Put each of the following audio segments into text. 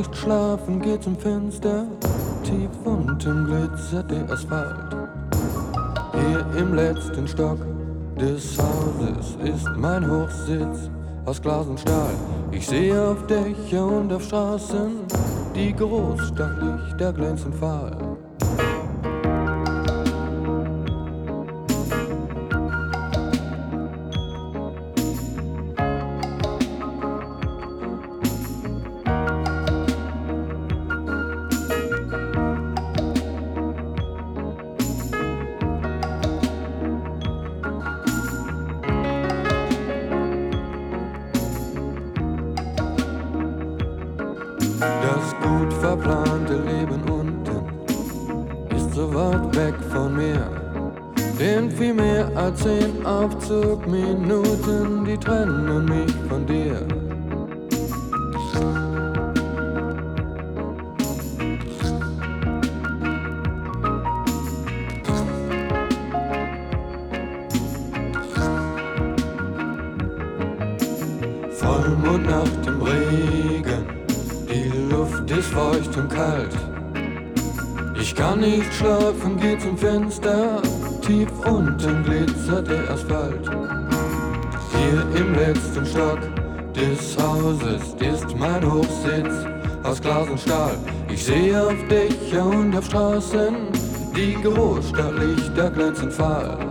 nicht schlafen, geh zum Fenster. Tief unten glitzert der Asphalt. Hier im letzten Stock des Hauses ist mein Hochsitz aus Glas und Stahl. Ich sehe auf Dächer und auf Straßen die Großstadtlichter glänzen fahl. Regen, die Luft ist feucht und kalt. Ich kann nicht schlafen, geh zum Fenster, tief unten glitzert der Asphalt. Hier im letzten Stock des Hauses ist mein Hochsitz aus Glas und Stahl. Ich sehe auf Dächer und auf Straßen die Großstadtlichter glänzen fahl.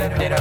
did it, did it.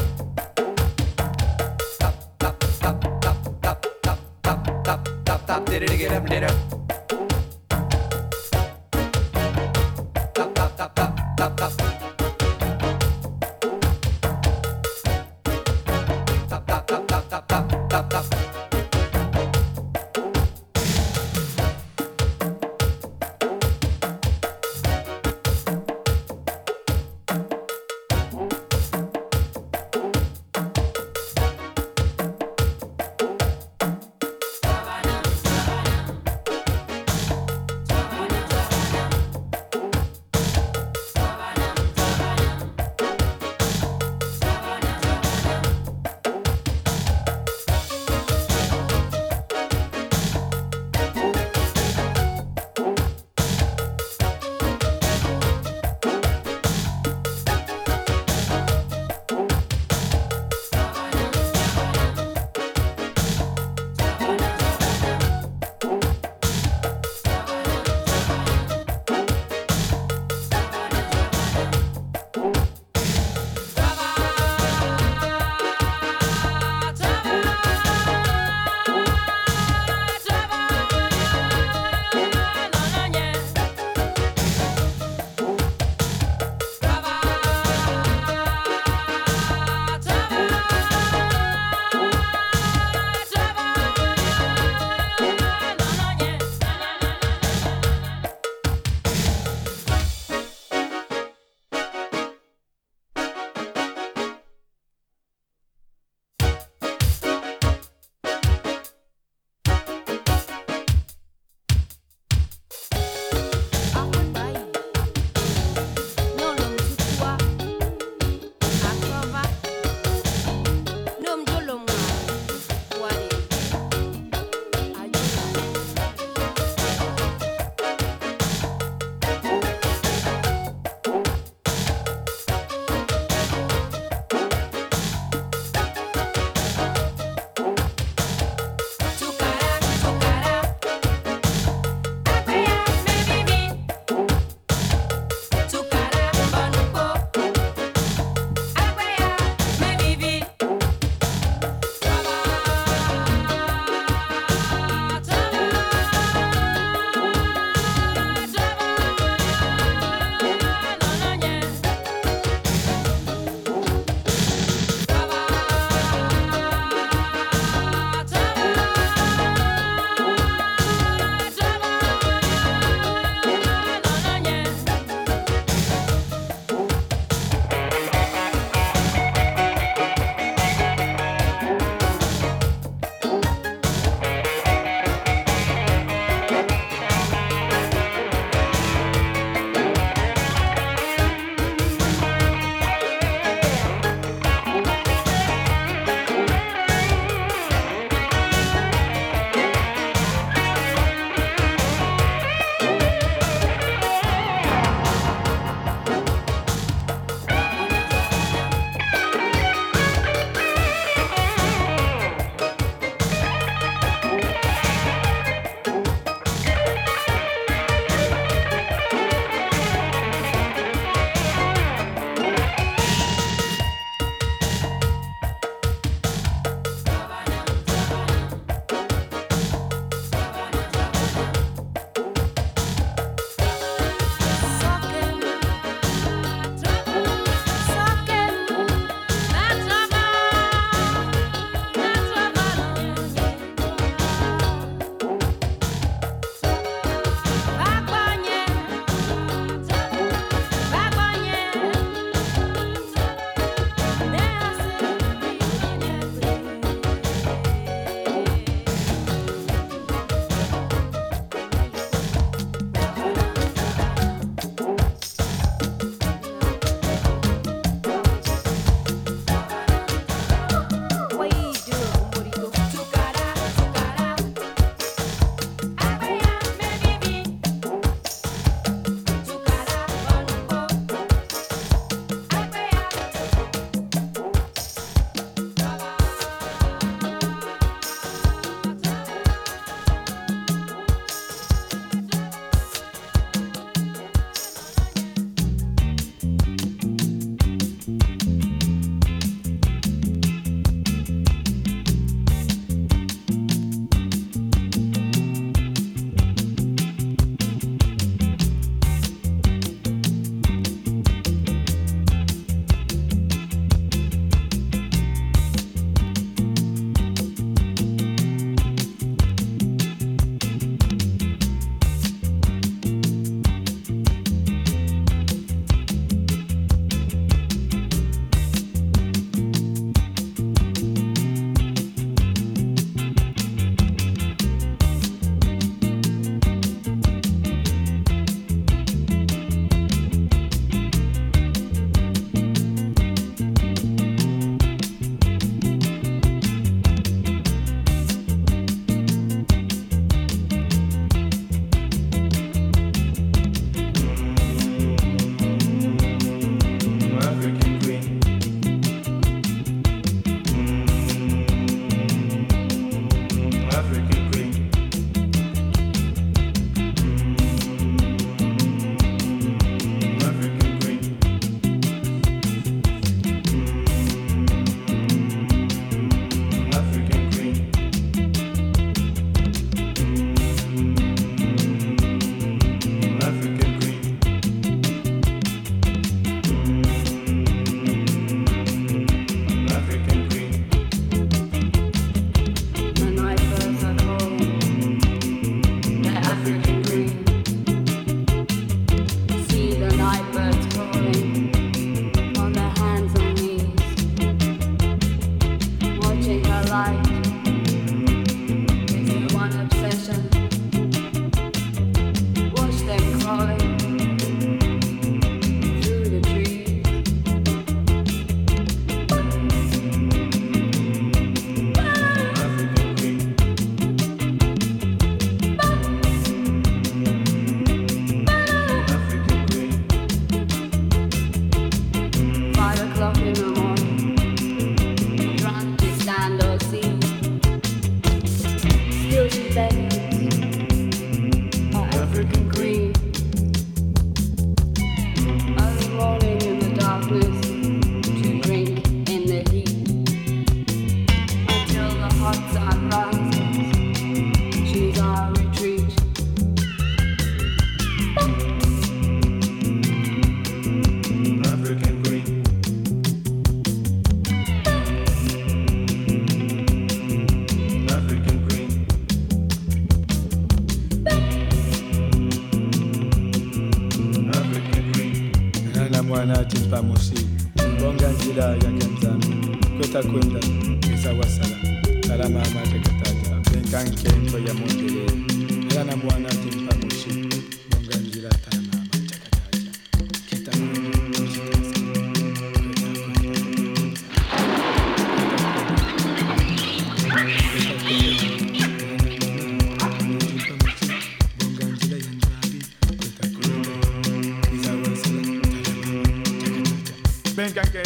Okay.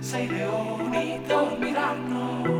sei leoni dormiranno.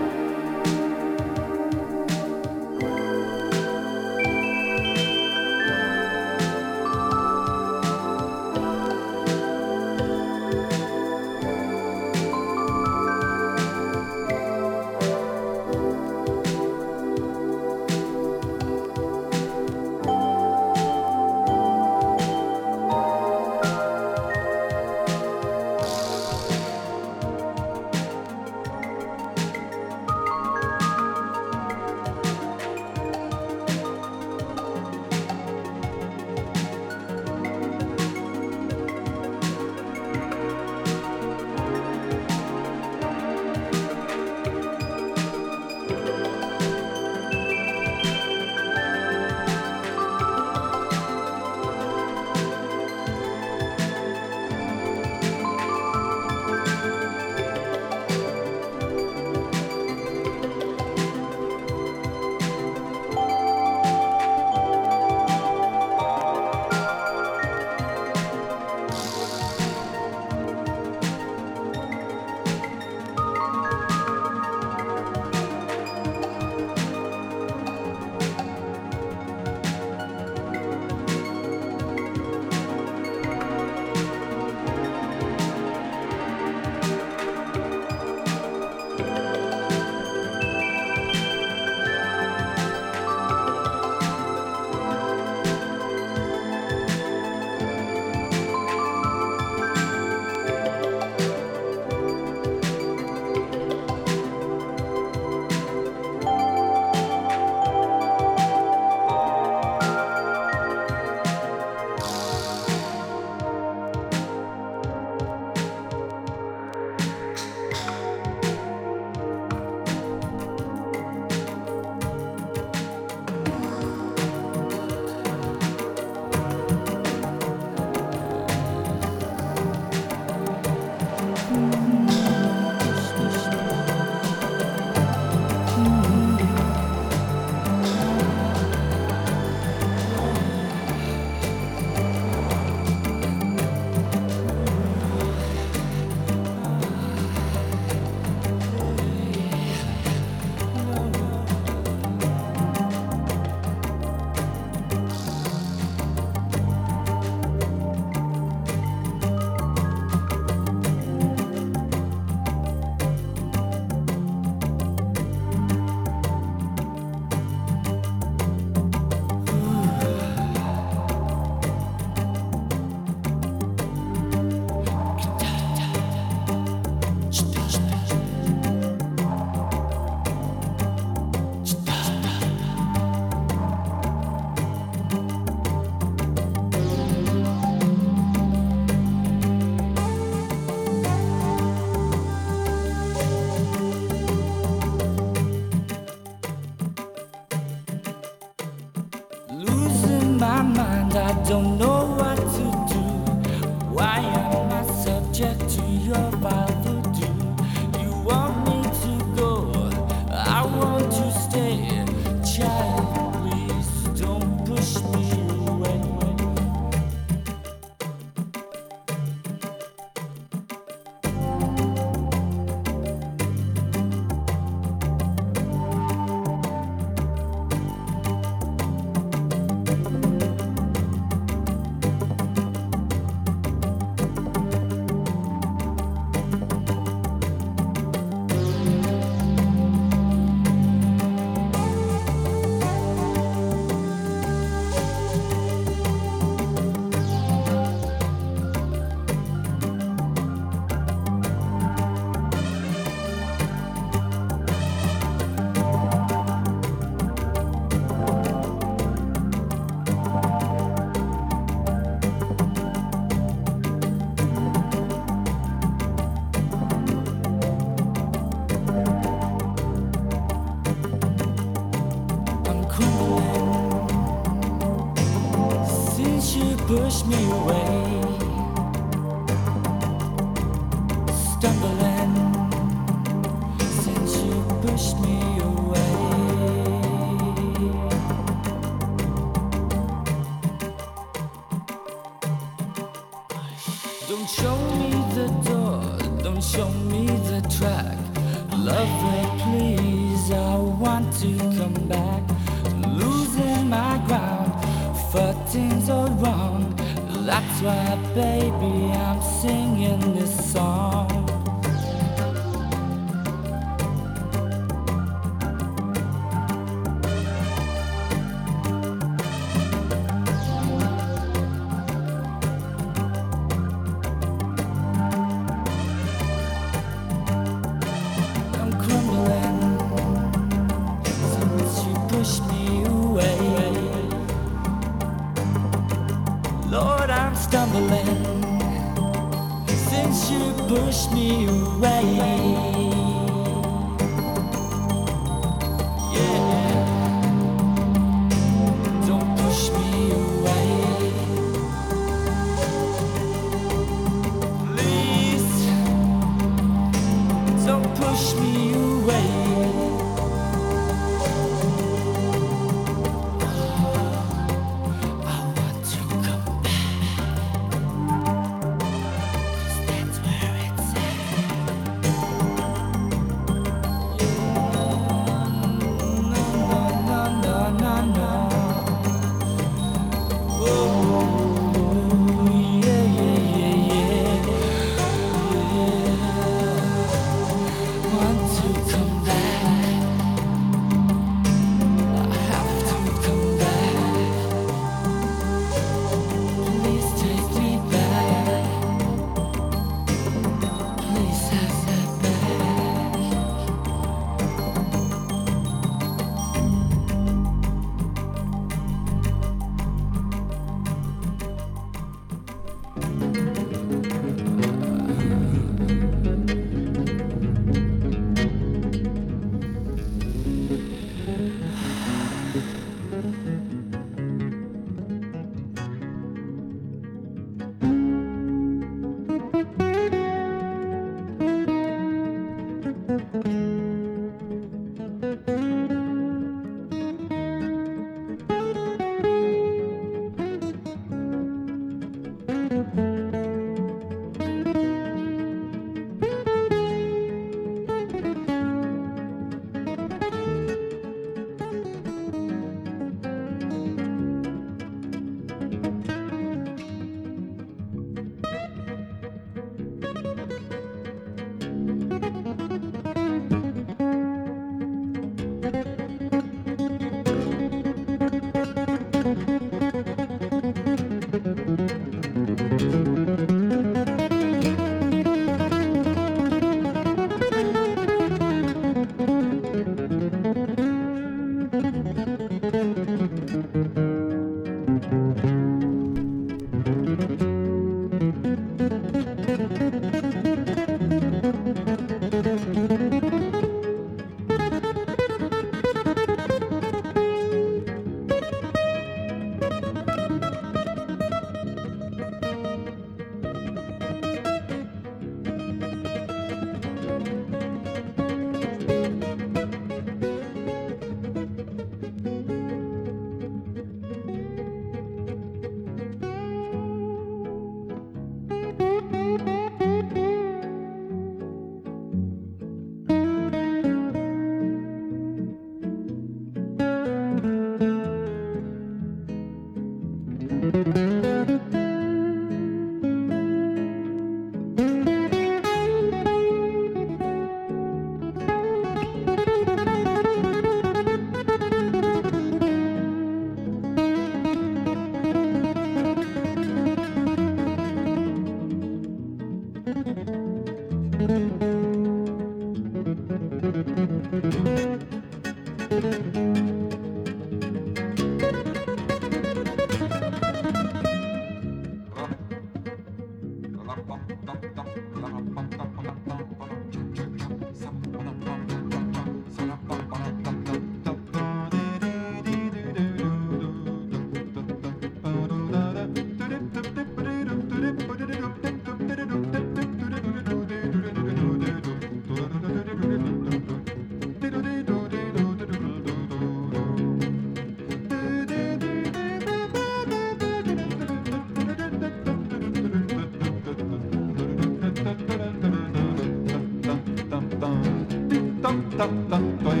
ta ta ta